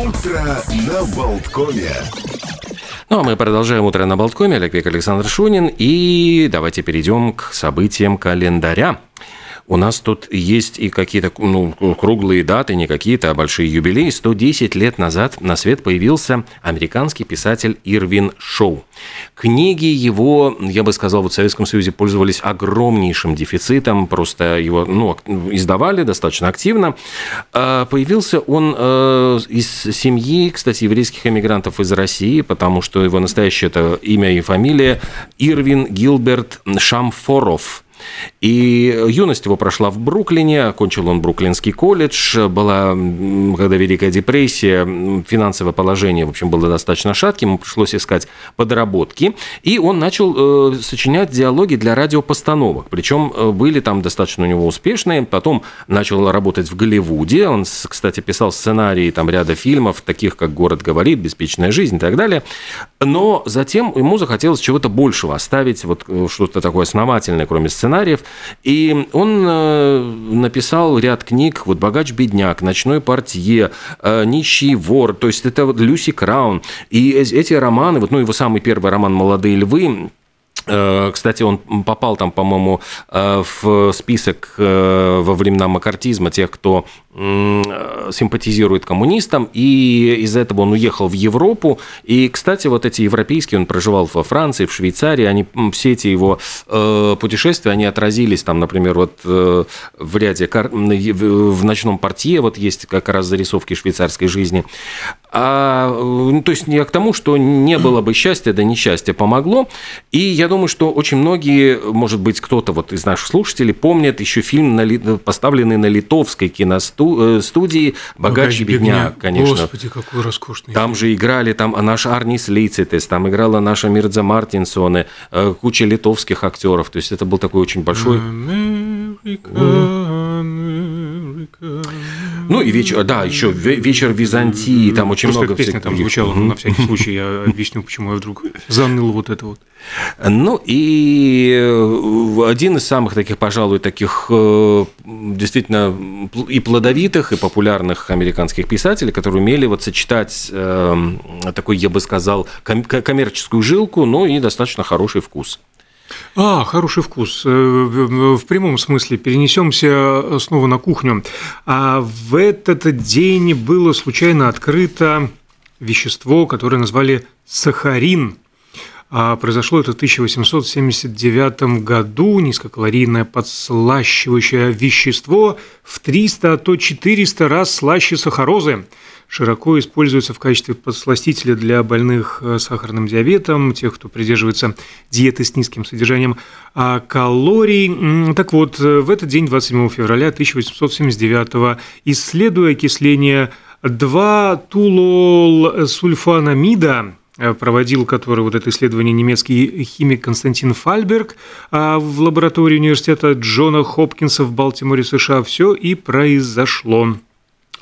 Утро на Болткоме. Ну, а мы продолжаем «Утро на Болткоме». Олег Век, Александр Шунин. И давайте перейдем к событиям календаря. У нас тут есть и какие-то ну, круглые даты, не какие-то, а большие юбилеи. 110 лет назад на свет появился американский писатель Ирвин Шоу. Книги его, я бы сказал, вот в Советском Союзе пользовались огромнейшим дефицитом, просто его ну, издавали достаточно активно. А появился он э, из семьи, кстати, еврейских эмигрантов из России, потому что его настоящее имя и фамилия Ирвин Гилберт Шамфоров – и юность его прошла в Бруклине, окончил он Бруклинский колледж, была, когда Великая депрессия, финансовое положение, в общем, было достаточно шатким, ему пришлось искать подработки, и он начал э, сочинять диалоги для радиопостановок, причем э, были там достаточно у него успешные, потом начал работать в Голливуде, он, кстати, писал сценарии там ряда фильмов, таких как «Город говорит», «Беспечная жизнь» и так далее, но затем ему захотелось чего-то большего, оставить вот э, что-то такое основательное, кроме сценария, сценариев. И он э, написал ряд книг, вот «Богач-бедняк», «Ночной портье», э, «Нищий вор», то есть это вот Люси Краун. И эти романы, вот, ну, его самый первый роман «Молодые львы», Э, кстати, он попал там, по-моему, в список во времена макартизма тех, кто симпатизирует коммунистам, и из-за этого он уехал в Европу. И, кстати, вот эти европейские, он проживал во Франции, в Швейцарии, они, все эти его путешествия, они отразились там, например, вот в ряде, в ночном портье вот есть как раз зарисовки швейцарской жизни. А, ну, то есть не к тому, что не было бы счастья, да несчастье помогло. И я думаю, что очень многие, может быть, кто-то вот из наших слушателей помнит еще фильм, поставленный на литовской киностудии «Богач и бедняк», конечно. Господи, какой роскошный Там фильм. же играли там наш Арнис Лейцитес, там играла наша Мирдза Мартинсоне, э, куча литовских актеров. То есть это был такой очень большой... America, America. Ну и вечер, да, еще вечер Византии, там очень Просто много песня там звучала, но на всякий случай я объясню, почему я вдруг заныл вот это вот. Ну и э, один из самых таких, пожалуй, таких э, действительно и плодовитых, и популярных американских писателей, которые умели вот сочетать э, такой, я бы сказал, коммерческую жилку, но и достаточно хороший вкус. А, хороший вкус. Э, в прямом смысле перенесемся снова на кухню. А в этот день было случайно открыто вещество, которое назвали сахарин. А произошло это в 1879 году. Низкокалорийное подслащивающее вещество в 300, а то 400 раз слаще сахарозы широко используется в качестве подсластителя для больных э, сахарным диабетом, тех, кто придерживается диеты с низким содержанием а, калорий. Так вот, э, в этот день, 27 февраля 1879 исследуя окисление 2-тулол-сульфанамида, э, проводил который вот это исследование немецкий химик Константин Фальберг а в лаборатории университета Джона Хопкинса в Балтиморе, США, все и произошло.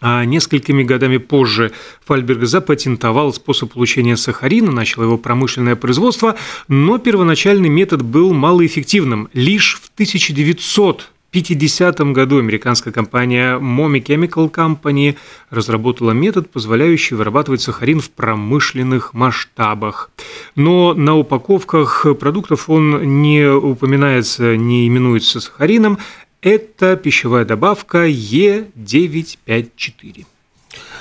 А несколькими годами позже Фальберг запатентовал способ получения сахарина, начал его промышленное производство, но первоначальный метод был малоэффективным. Лишь в 1950 году американская компания Momi Chemical Company разработала метод, позволяющий вырабатывать сахарин в промышленных масштабах. Но на упаковках продуктов он не упоминается, не именуется сахарином. Это пищевая добавка Е954.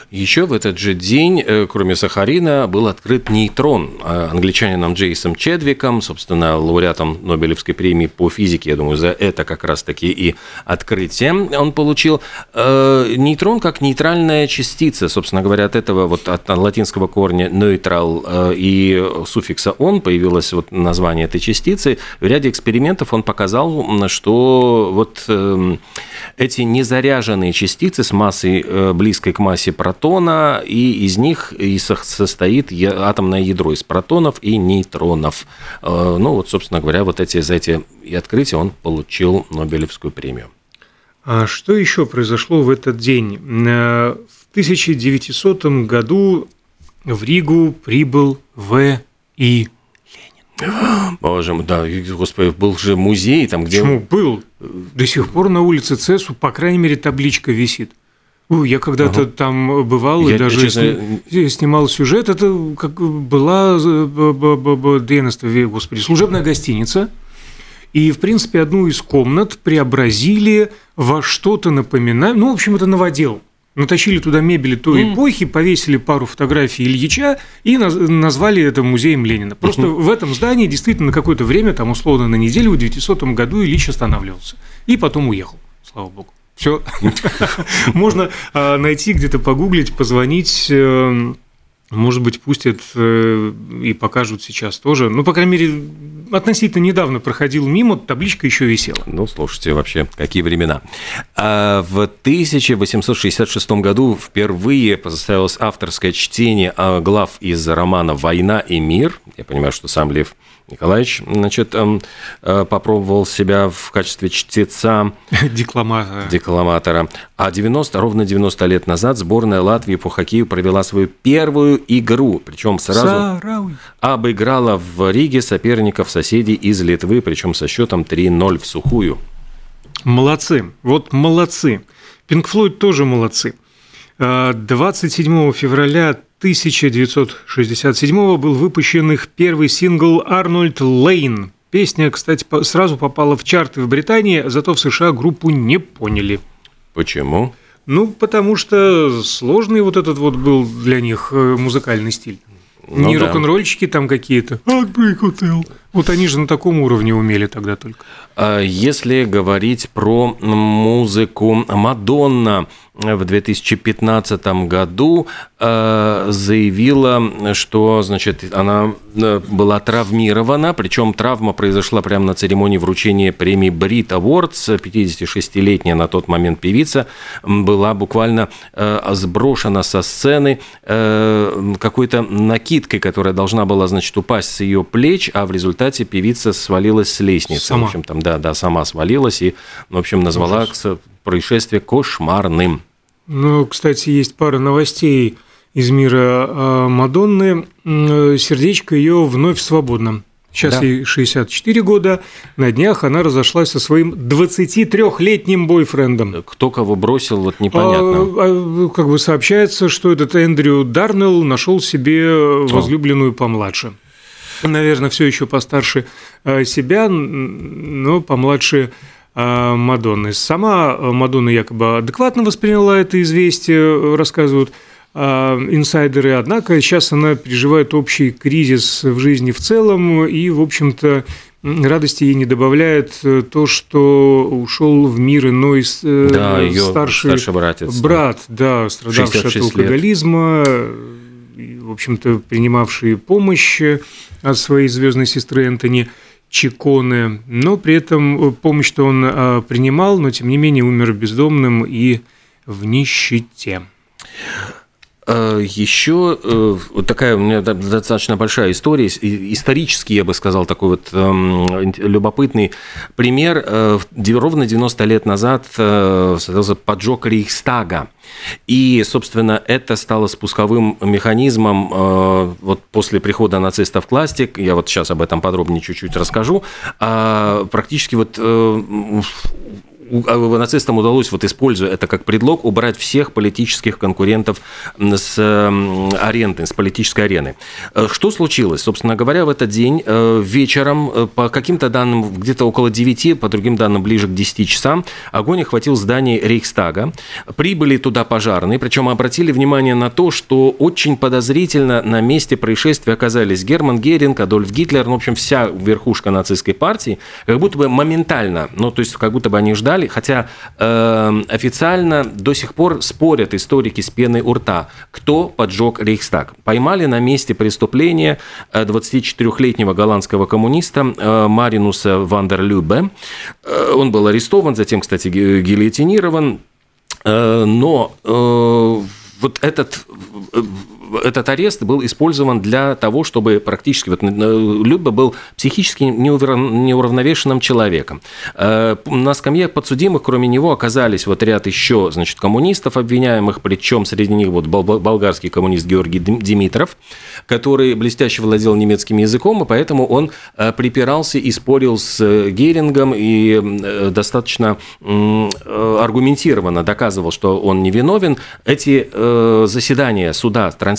Еще в этот же день, э, кроме сахарина, был открыт нейтрон а англичанином Джейсом Чедвиком, собственно, лауреатом Нобелевской премии по физике, я думаю, за это как раз-таки и открытие он получил. Э, нейтрон как нейтральная частица, собственно говоря, от этого, вот от латинского корня neutral э, и суффикса «он» появилось вот название этой частицы. В ряде экспериментов он показал, что вот эм, эти незаряженные частицы с массой близкой к массе протона протона, и из них и состоит атомное ядро из протонов и нейтронов. Э, ну вот, собственно говоря, вот эти, за эти и открытия он получил Нобелевскую премию. А что еще произошло в этот день? Э, в 1900 году в Ригу прибыл В. И. Ленин. Боже мой, да, господи, был же музей там, где... Почему был? До сих пор на улице Цесу, по крайней мере, табличка висит. Я когда-то ага. там бывал Я- и даже честно, сни- снимал сюжет. Это как была э, ДНСТВ, господи, служебная гостиница. И, в принципе, одну из комнат преобразили во что-то напоминающее. Ну, в общем, это новодел. Натащили туда мебели той М. эпохи, повесили пару фотографий Ильича и наз- назвали это музеем Ленина. Просто в этом здании действительно на какое-то время, там условно на неделю, в 900 году Ильич останавливался. И потом уехал, слава богу. Все. Можно а, найти где-то, погуглить, позвонить. э, Может быть, пустят э, и покажут сейчас тоже. Ну, по крайней мере, относительно недавно проходил мимо, табличка еще висела. Ну, слушайте, вообще, какие времена. А в 1866 году впервые состоялось авторское чтение а, глав из романа «Война и мир». Я понимаю, что сам Лев Николаевич значит, эм, э, попробовал себя в качестве чтеца Декламата. декламатора. А 90, ровно 90 лет назад сборная Латвии по хоккею провела свою первую игру, причем сразу Сарауи. обыграла в Риге соперников соседей из Литвы, причем со счетом 3-0 в сухую. Молодцы. Вот молодцы. Пинк Флойд тоже молодцы. А, 27 февраля 1967 был выпущен их первый сингл «Арнольд Лейн». Песня, кстати, сразу попала в чарты в Британии, зато в США группу не поняли. Почему? Ну, потому что сложный вот этот вот был для них э, музыкальный стиль. Ну Не да. рок-н-ролльщики там какие-то. Heartbreak Hotel. Вот они же на таком уровне умели тогда только. А Если говорить про музыку, Мадонна в 2015 году э, заявила, что значит, она э, была травмирована, причем травма произошла прямо на церемонии вручения премии Brit Awards. 56-летняя на тот момент певица была буквально э, сброшена со сцены какой-то накидкой, которая должна была, значит, упасть с ее плеч, а в результате певица свалилась с лестницы. Сама. В общем, там, да, да, сама свалилась и, в общем, назвала кс- происшествие кошмарным. Ну, кстати, есть пара новостей из мира а, Мадонны. Сердечко ее вновь свободно. Сейчас Да. ей 64 года. На днях она разошлась со своим 23-летним бойфрендом. Кто кого бросил, вот непонятно. А, а, как бы сообщается, что этот Эндрю Дарнелл нашел себе возлюбленную помладше. Наверное, все еще постарше а, себя, но помладше Мадонны. Сама а, Мадонна якобы адекватно восприняла это известие, рассказывают а, инсайдеры, однако сейчас она переживает общий кризис в жизни в целом, и, в общем-то, радости ей не добавляет э, то, что ушел в мир иной э, Да, старший, старший братец. брат, да, страдавший от 66 лет. алкоголизма, и, в общем-то, принимавший помощь от своей звездной сестры Энтони Чиконе, но при этом помощь-то он а, принимал, но тем не менее умер бездомным и в нищете. Еще э, вот такая у меня до- достаточно большая история, исторический, я бы сказал, такой вот эм, любопытный пример. Э, Ровно 90 лет назад э, состоялся поджог Рейхстага. И, собственно, это стало спусковым механизмом э, вот после прихода нацистов к власти. Я вот сейчас об этом подробнее чуть-чуть расскажу. А, Практически вот э, нацистам удалось, вот используя это как предлог, убрать всех политических конкурентов с м, арены, с политической арены. Э, Что случилось? Собственно говоря, в этот день э, вечером, э, по каким-то данным, где-то около 9, по другим данным, ближе к 10 часам, огонь охватил здание Рейхстага. Прибыли туда пожарные, причем обратили внимание на то, что очень подозрительно на месте происшествия оказались Герман Геринг, Адольф Гитлер, ну, в общем, вся верхушка нацистской партии, как будто бы моментально, ну, то есть как будто бы они ждали, хотя э, официально до сих пор спорят историки с пеной у рта, кто поджег Рейхстаг. Поймали на месте преступления э, 24-летнего голландского коммуниста э, Маринуса Вандерлюбе. Э, Он был арестован, затем, кстати, ги- гильотинирован. Э, Но э, вот этот э, этот арест был использован для того, чтобы практически вот, Люба был психически неуравновешенным человеком. На скамье подсудимых, кроме него, оказались вот ряд еще, значит, коммунистов обвиняемых, причем среди них вот болгарский коммунист Георгий Димитров, который блестяще владел немецким языком, и поэтому он припирался и спорил с Герингом и достаточно аргументированно доказывал, что он невиновен. Эти заседания суда транслировались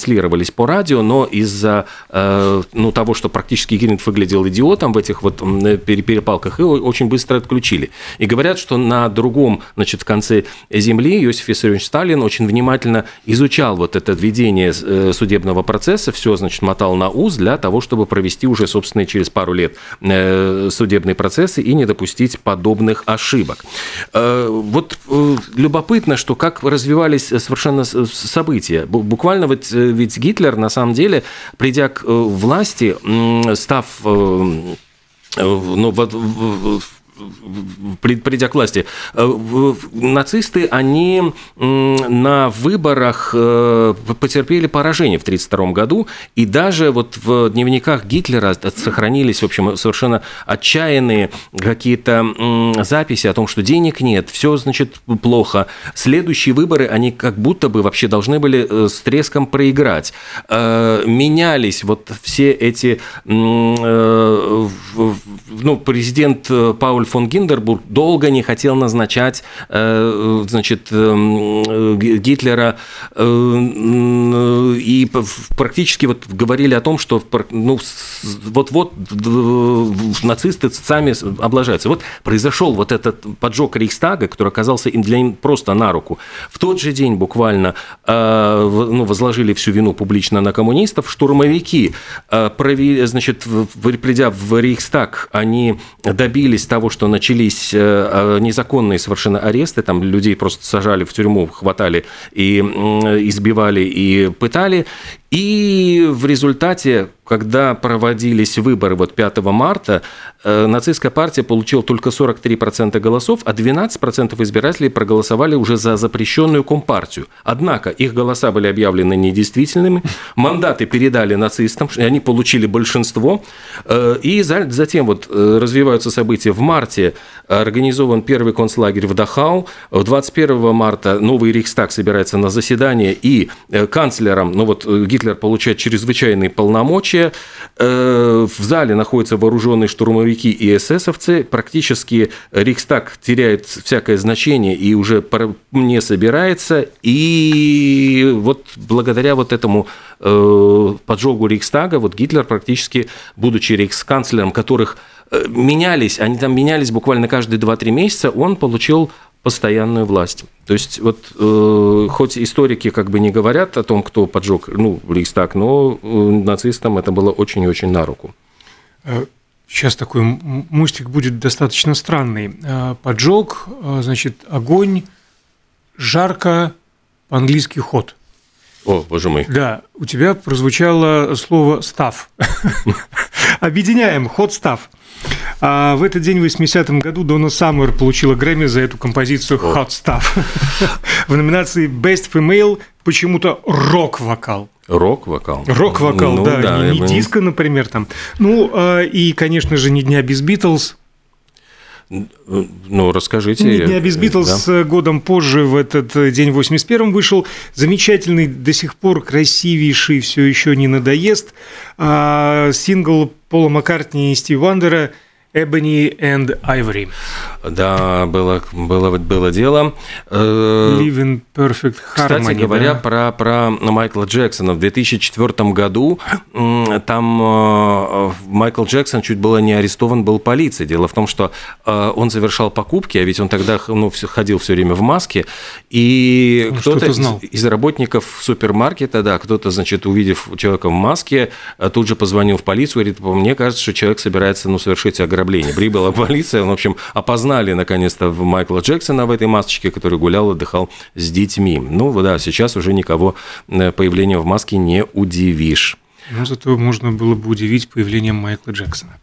по радио, но из-за э, ну, того, что практически Геринг выглядел идиотом в этих вот перепалках, его очень быстро отключили. И говорят, что на другом значит, конце земли Иосиф Виссарионович Сталин очень внимательно изучал вот это введение э, судебного процесса, все, значит, мотал на УЗ для того, чтобы провести уже, собственно, через пару лет э, судебные процессы и не допустить подобных ошибок. Вот любопытно, что как развивались совершенно события. Буквально вот ведь Гитлер, на самом деле, придя к власти, став ну, придя к власти, э, нацисты, они на выборах э, потерпели поражение в 1932 году, и даже вот в дневниках Гитлера сохранились, в общем, совершенно отчаянные какие-то записи о том, что денег нет, все, значит, плохо. Следующие выборы, они как будто бы вообще должны были э, с треском проиграть. Менялись вот все эти, ну, президент Пауль фон Гиндербург долго не хотел назначать э, значит, э, Гитлера э, и практически вот говорили о том, что ну, вот-вот нацисты сами облажаются. Вот произошел вот этот поджог Рейхстага, который оказался им для них просто на руку. В тот же день буквально ну, возложили всю вину публично на коммунистов. Штурмовики, провели, значит, придя в Рейхстаг, они добились того, что что начались э, а, незаконные совершенно аресты, там людей просто сажали в тюрьму, хватали и избивали и пытали. И в результате, когда проводились выборы вот 5 марта, э, нацистская партия получила только 43% голосов, а 12% избирателей проголосовали уже за запрещенную компартию. Однако их голоса были объявлены недействительными, мандаты передали нацистам, и они получили большинство. Э, и затем вот э, развиваются события. В марте организован первый концлагерь в Дахау. 21 марта новый Рейхстаг собирается на заседание, и канцлером, ну вот Гитлер получает чрезвычайные полномочия. Э, в зале находятся вооруженные штурмовики и эсэсовцы. Практически Рейхстаг теряет всякое значение и уже не собирается. И вот благодаря вот этому э, поджогу Рейхстага, вот Гитлер практически, будучи рейхсканцлером, которых э, менялись, они там менялись буквально каждые 2-3 месяца, он получил постоянную власть. То есть вот э, хоть историки как бы не говорят о том, кто поджег, ну, Рейхстаг, но э, нацистам это было очень и очень на руку. Э, сейчас такой мостик будет достаточно странный. Э, поджог, значит, огонь, жарко, по-английски ход. О, боже мой. Да, у тебя прозвучало слово «став». Объединяем ход «став». А в этот день, в 80-м году, Дона Саммер получила Грэмми за эту композицию «Hot Stuff». в номинации «Best Female» почему-то рок-вокал. Рок-вокал. Рок-вокал, ну, да, да, не, не диско, например, там. Ну, а, и, конечно же, не дня без Битлз. Ну, расскажите. Не дня без Битлз да? годом позже, в этот день, в 81-м, вышел замечательный, до сих пор красивейший, все еще не надоест, а, сингл Пола Маккартни и Стив Вандера – Ebony and Ivory. Да, было, было, было дело. Э, Live in Perfect Harmony. Кстати говоря, да? про, про Майкла Джексона. В 2004 году там э, Майкл Джексон чуть было не арестован был полицией. Дело в том, что э, он завершал покупки, а ведь он тогда ну, ходил все время в маске, и кто-то из, работников супермаркета, да, кто-то, значит, увидев человека в маске, тут же позвонил в полицию, говорит, мне кажется, что человек собирается ну, совершить ограбление ограбление. Прибыла полиция, в общем, опознали наконец-то Майкла Джексона в этой масочке, который гулял, отдыхал с детьми. Ну да, сейчас уже никого э, появлением в маске не удивишь. Ну, зато можно было бы удивить появлением Майкла Джексона.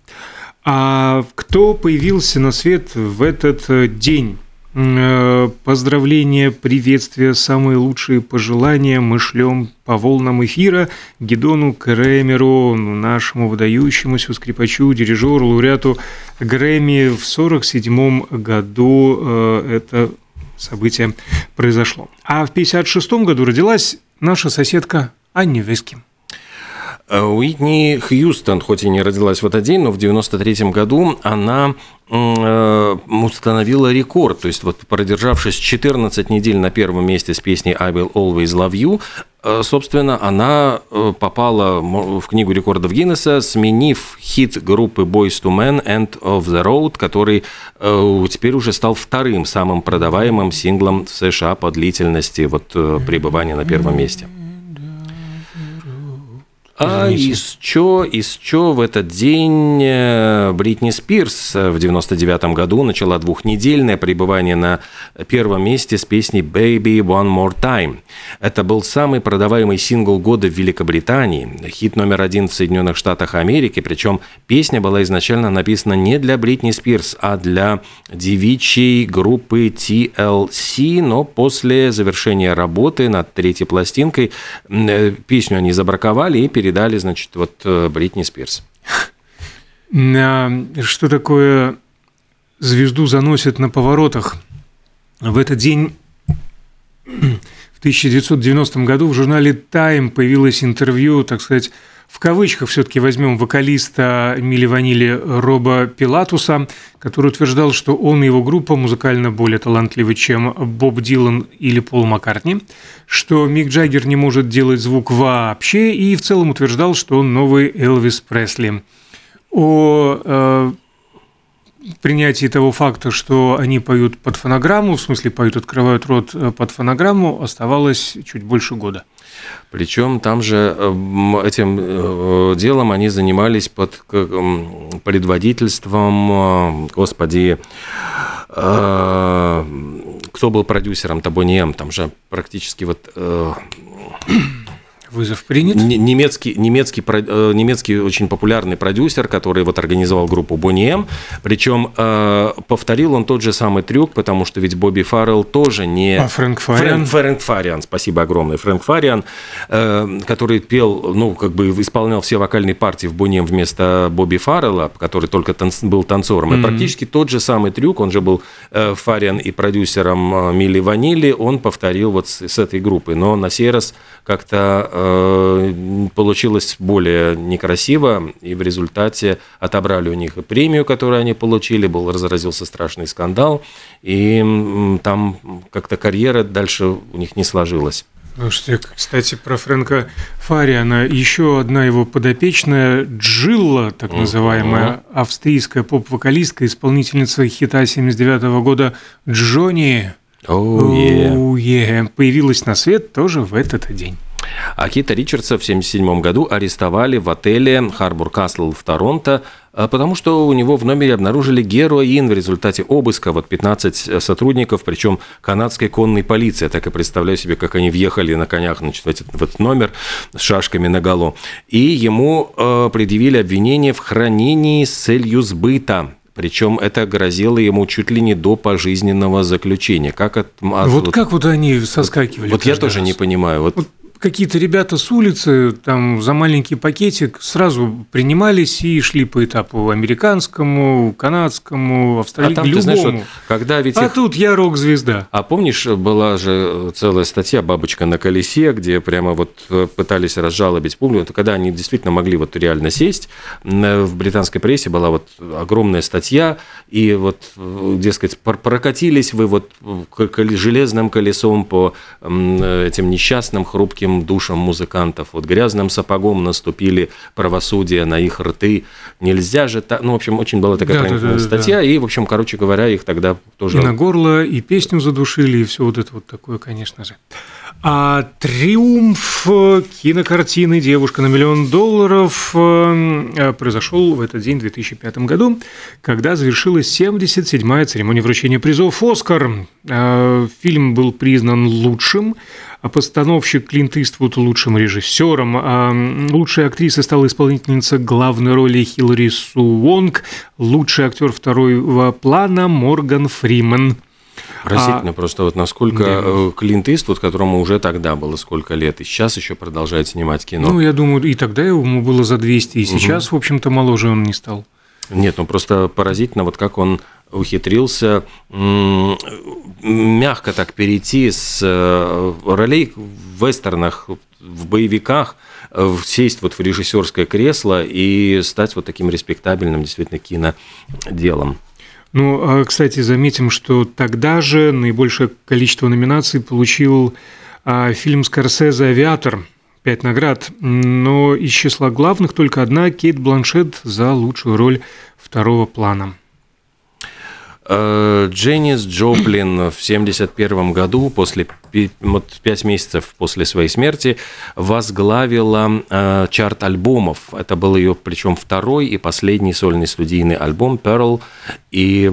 А кто появился на свет в этот э, день? Э, поздравления, приветствия, самые лучшие пожелания мы шлем по волнам эфира Гедону Кремеру, нашему выдающемуся скрипачу, дирижеру, лауреату Грэмми в 1947 году. Э, это событие произошло. А в 1956 году родилась наша соседка Анни Вески. Э, Уитни Хьюстон, хоть и не родилась в этот день, но в 93 году она э, установила рекорд. То есть, вот продержавшись 14 недель на первом месте с песней «I will always love you», э, собственно, она попала в книгу рекордов Гиннесса, сменив хит группы Boys to Men «End of the Road», который теперь уже стал вторым самым продаваемым синглом в США по длительности вот, пребывания на первом месте. А из чё, из чё в этот день э, Бритни Спирс в 99 году начала двухнедельное пребывание на первом месте с песней «Baby One More Time». Это был самый продаваемый сингл года в Великобритании, хит номер один в Соединенных Штатах Америки, причем песня была изначально написана не для Бритни Спирс, а для девичьей группы TLC, но после завершения работы над третьей пластинкой э, песню они забраковали и перед передали, значит, вот э, Бритни Спирс. Что такое звезду заносит на поворотах? В этот день, в 1990 году, в журнале Time появилось интервью, так сказать, в кавычках все-таки возьмем вокалиста Мили Ванили Роба Пилатуса, который утверждал, что он и его группа музыкально более талантливы, чем Боб Дилан или Пол Маккартни, что Мик Джаггер не может делать звук вообще, и в целом утверждал, что он новый Элвис Пресли. О э, принятии того факта, что они поют под фонограмму, в смысле поют, открывают рот э, под фонограмму, оставалось чуть больше года. Причем там же эм, этим э, делом они занимались под предводительством, э, господи, кто был продюсером Табонием, там же практически вот Вызов принят. Немецкий, немецкий, э, немецкий очень популярный продюсер, который вот организовал группу M. Причем э, повторил он тот же самый трюк, потому что ведь Бобби Фаррелл тоже не... А Фрэнк Фариан? Фрэнк, Фрэнк Фариан, спасибо огромное. Фрэнк Фариан, э, который пел, ну, как бы исполнял все вокальные партии в M вместо Бобби Фаррелла, который только танц, был танцором. Mm-hmm. И практически тот же самый трюк, он же был Фариан и продюсером Милли Ванили, он повторил вот с, с этой группой. Но на сей раз как-то получилось более некрасиво, и в результате отобрали у них и премию, которую они получили, был, разразился страшный скандал, и там как-то карьера дальше у них не сложилась. Слушайте, кстати, про Фрэнка Фариана. Еще одна его подопечная Джилла, так называемая, австрийская поп-вокалистка, исполнительница хита 79 года Джонни. Oh, yeah. Oh, yeah. Появилась на свет тоже в этот день. А Кита Ричардса в 1977 году арестовали в отеле Харбор Касл в Торонто, а, потому что у него в номере обнаружили героин в результате обыска. Вот 15 э, сотрудников, причем канадской конной полиции. Я так и представляю себе, как они въехали на конях значит, в, этот, в этот номер с шашками на голу. И ему э, предъявили обвинение в хранении с целью сбыта причем это грозило ему чуть ли не до пожизненного заключения. Как от... Вот, вот как вот они соскакивали? Вот, вот я тоже раз. не понимаю. Вот... вот какие-то ребята с улицы там за маленький пакетик сразу принимались и шли по этапу американскому, канадскому, австралийскому, а там, любому. Ты знаешь, вот, когда ведь а их... тут я рок-звезда. А помнишь, была же целая статья «Бабочка на колесе», где прямо вот пытались разжалобить публику, когда они действительно могли вот реально сесть. В британской прессе была вот огромная статья, и вот, дескать, прокатились вы вот железным колесом по этим несчастным хрупким душам музыкантов. Вот грязным сапогом наступили правосудие на их рты. Нельзя же так... Ну, в общем, очень была такая да, да, да, статья. Да. И, в общем, короче говоря, их тогда тоже... И на горло, и песню задушили, и все вот это вот такое, конечно же. А триумф кинокартины «Девушка на миллион долларов» э, произошел в этот день, в 2005 году, когда завершилась 77-я церемония вручения призов «Оскар». Э, фильм был признан лучшим, постановщик Клинт Иствуд лучшим режиссером, а лучшей актрисой стала исполнительница главной роли Хиллари Су Вонг, лучший актер второго плана Морган Фриман. Поразительно а... просто вот насколько да. Э, Клинт Иствуд, которому уже тогда было сколько лет, и сейчас еще продолжает снимать кино. Ну, я думаю, и тогда ему было за 200, и сейчас, угу. в общем-то, моложе он не стал. Нет, ну просто поразительно, вот как он ухитрился мягко так перейти с э, ролей в вестернах, в боевиках, сесть вот в режиссерское кресло и стать вот таким респектабельным действительно киноделом. Ну, а, кстати, заметим, что тогда же наибольшее количество номинаций получил а, фильм Скорсезе «Авиатор», пять наград, но из числа главных только одна – Кейт Бланшет за лучшую роль второго плана. Э, Дженнис Джоплин в 1971 году, после, вот, 5 месяцев после своей смерти, возглавила э, чарт альбомов. Это был ее, причем, второй и последний сольный студийный альбом «Pearl». И,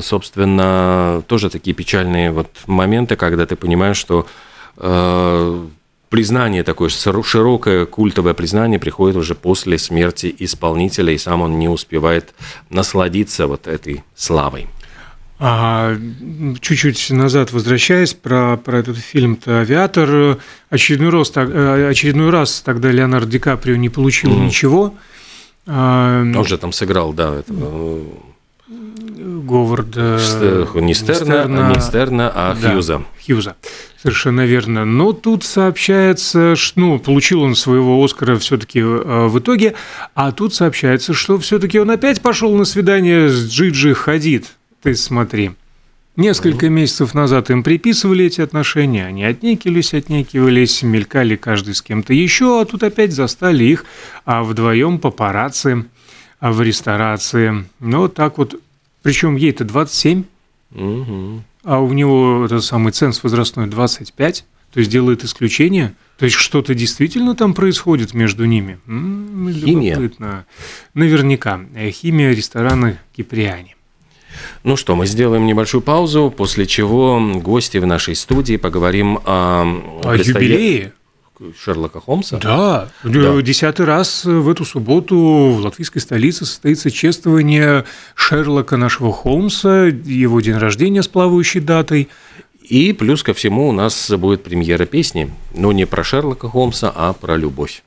собственно, тоже такие печальные вот моменты, когда ты понимаешь, что э, признание такое широкое культовое признание приходит уже после смерти исполнителя, и сам он не успевает насладиться вот этой славой. А чуть-чуть назад возвращаясь про, про этот фильм-то «Авиатор», очередной раз, э, очередной раз тогда Леонардо Ди Каприо не получил mm. ничего. А, Он же там сыграл, да, этого... Говарда... Не Стерна, не Стерна, а да, Хьюза. Хьюза, совершенно верно. Но тут сообщается, что ну, получил он своего Оскара все-таки э, в итоге, а тут сообщается, что все-таки он опять пошел на свидание с Джиджи Хадид. Ты смотри. Несколько месяцев назад им приписывали эти отношения, они отнекивались, отнекивались, мелькали каждый с кем-то еще, а тут опять застали их а вдвоем папарацци в ресторации. Ну, так вот. Причем ей-то 27, угу. а у него этот самый ценз возрастной 25, то есть делает исключение. То есть что-то действительно там происходит между ними. М-м, Химия. Наверняка. Химия ресторана Киприани. Ну что, мы сделаем небольшую паузу, после чего гости в нашей студии поговорим о, о юбилее. Шерлока Холмса? Да, да. Десятый раз в эту субботу в латвийской столице состоится чествование Шерлока нашего Холмса, его день рождения с плавающей датой. И плюс ко всему у нас будет премьера песни, но не про Шерлока Холмса, а про любовь.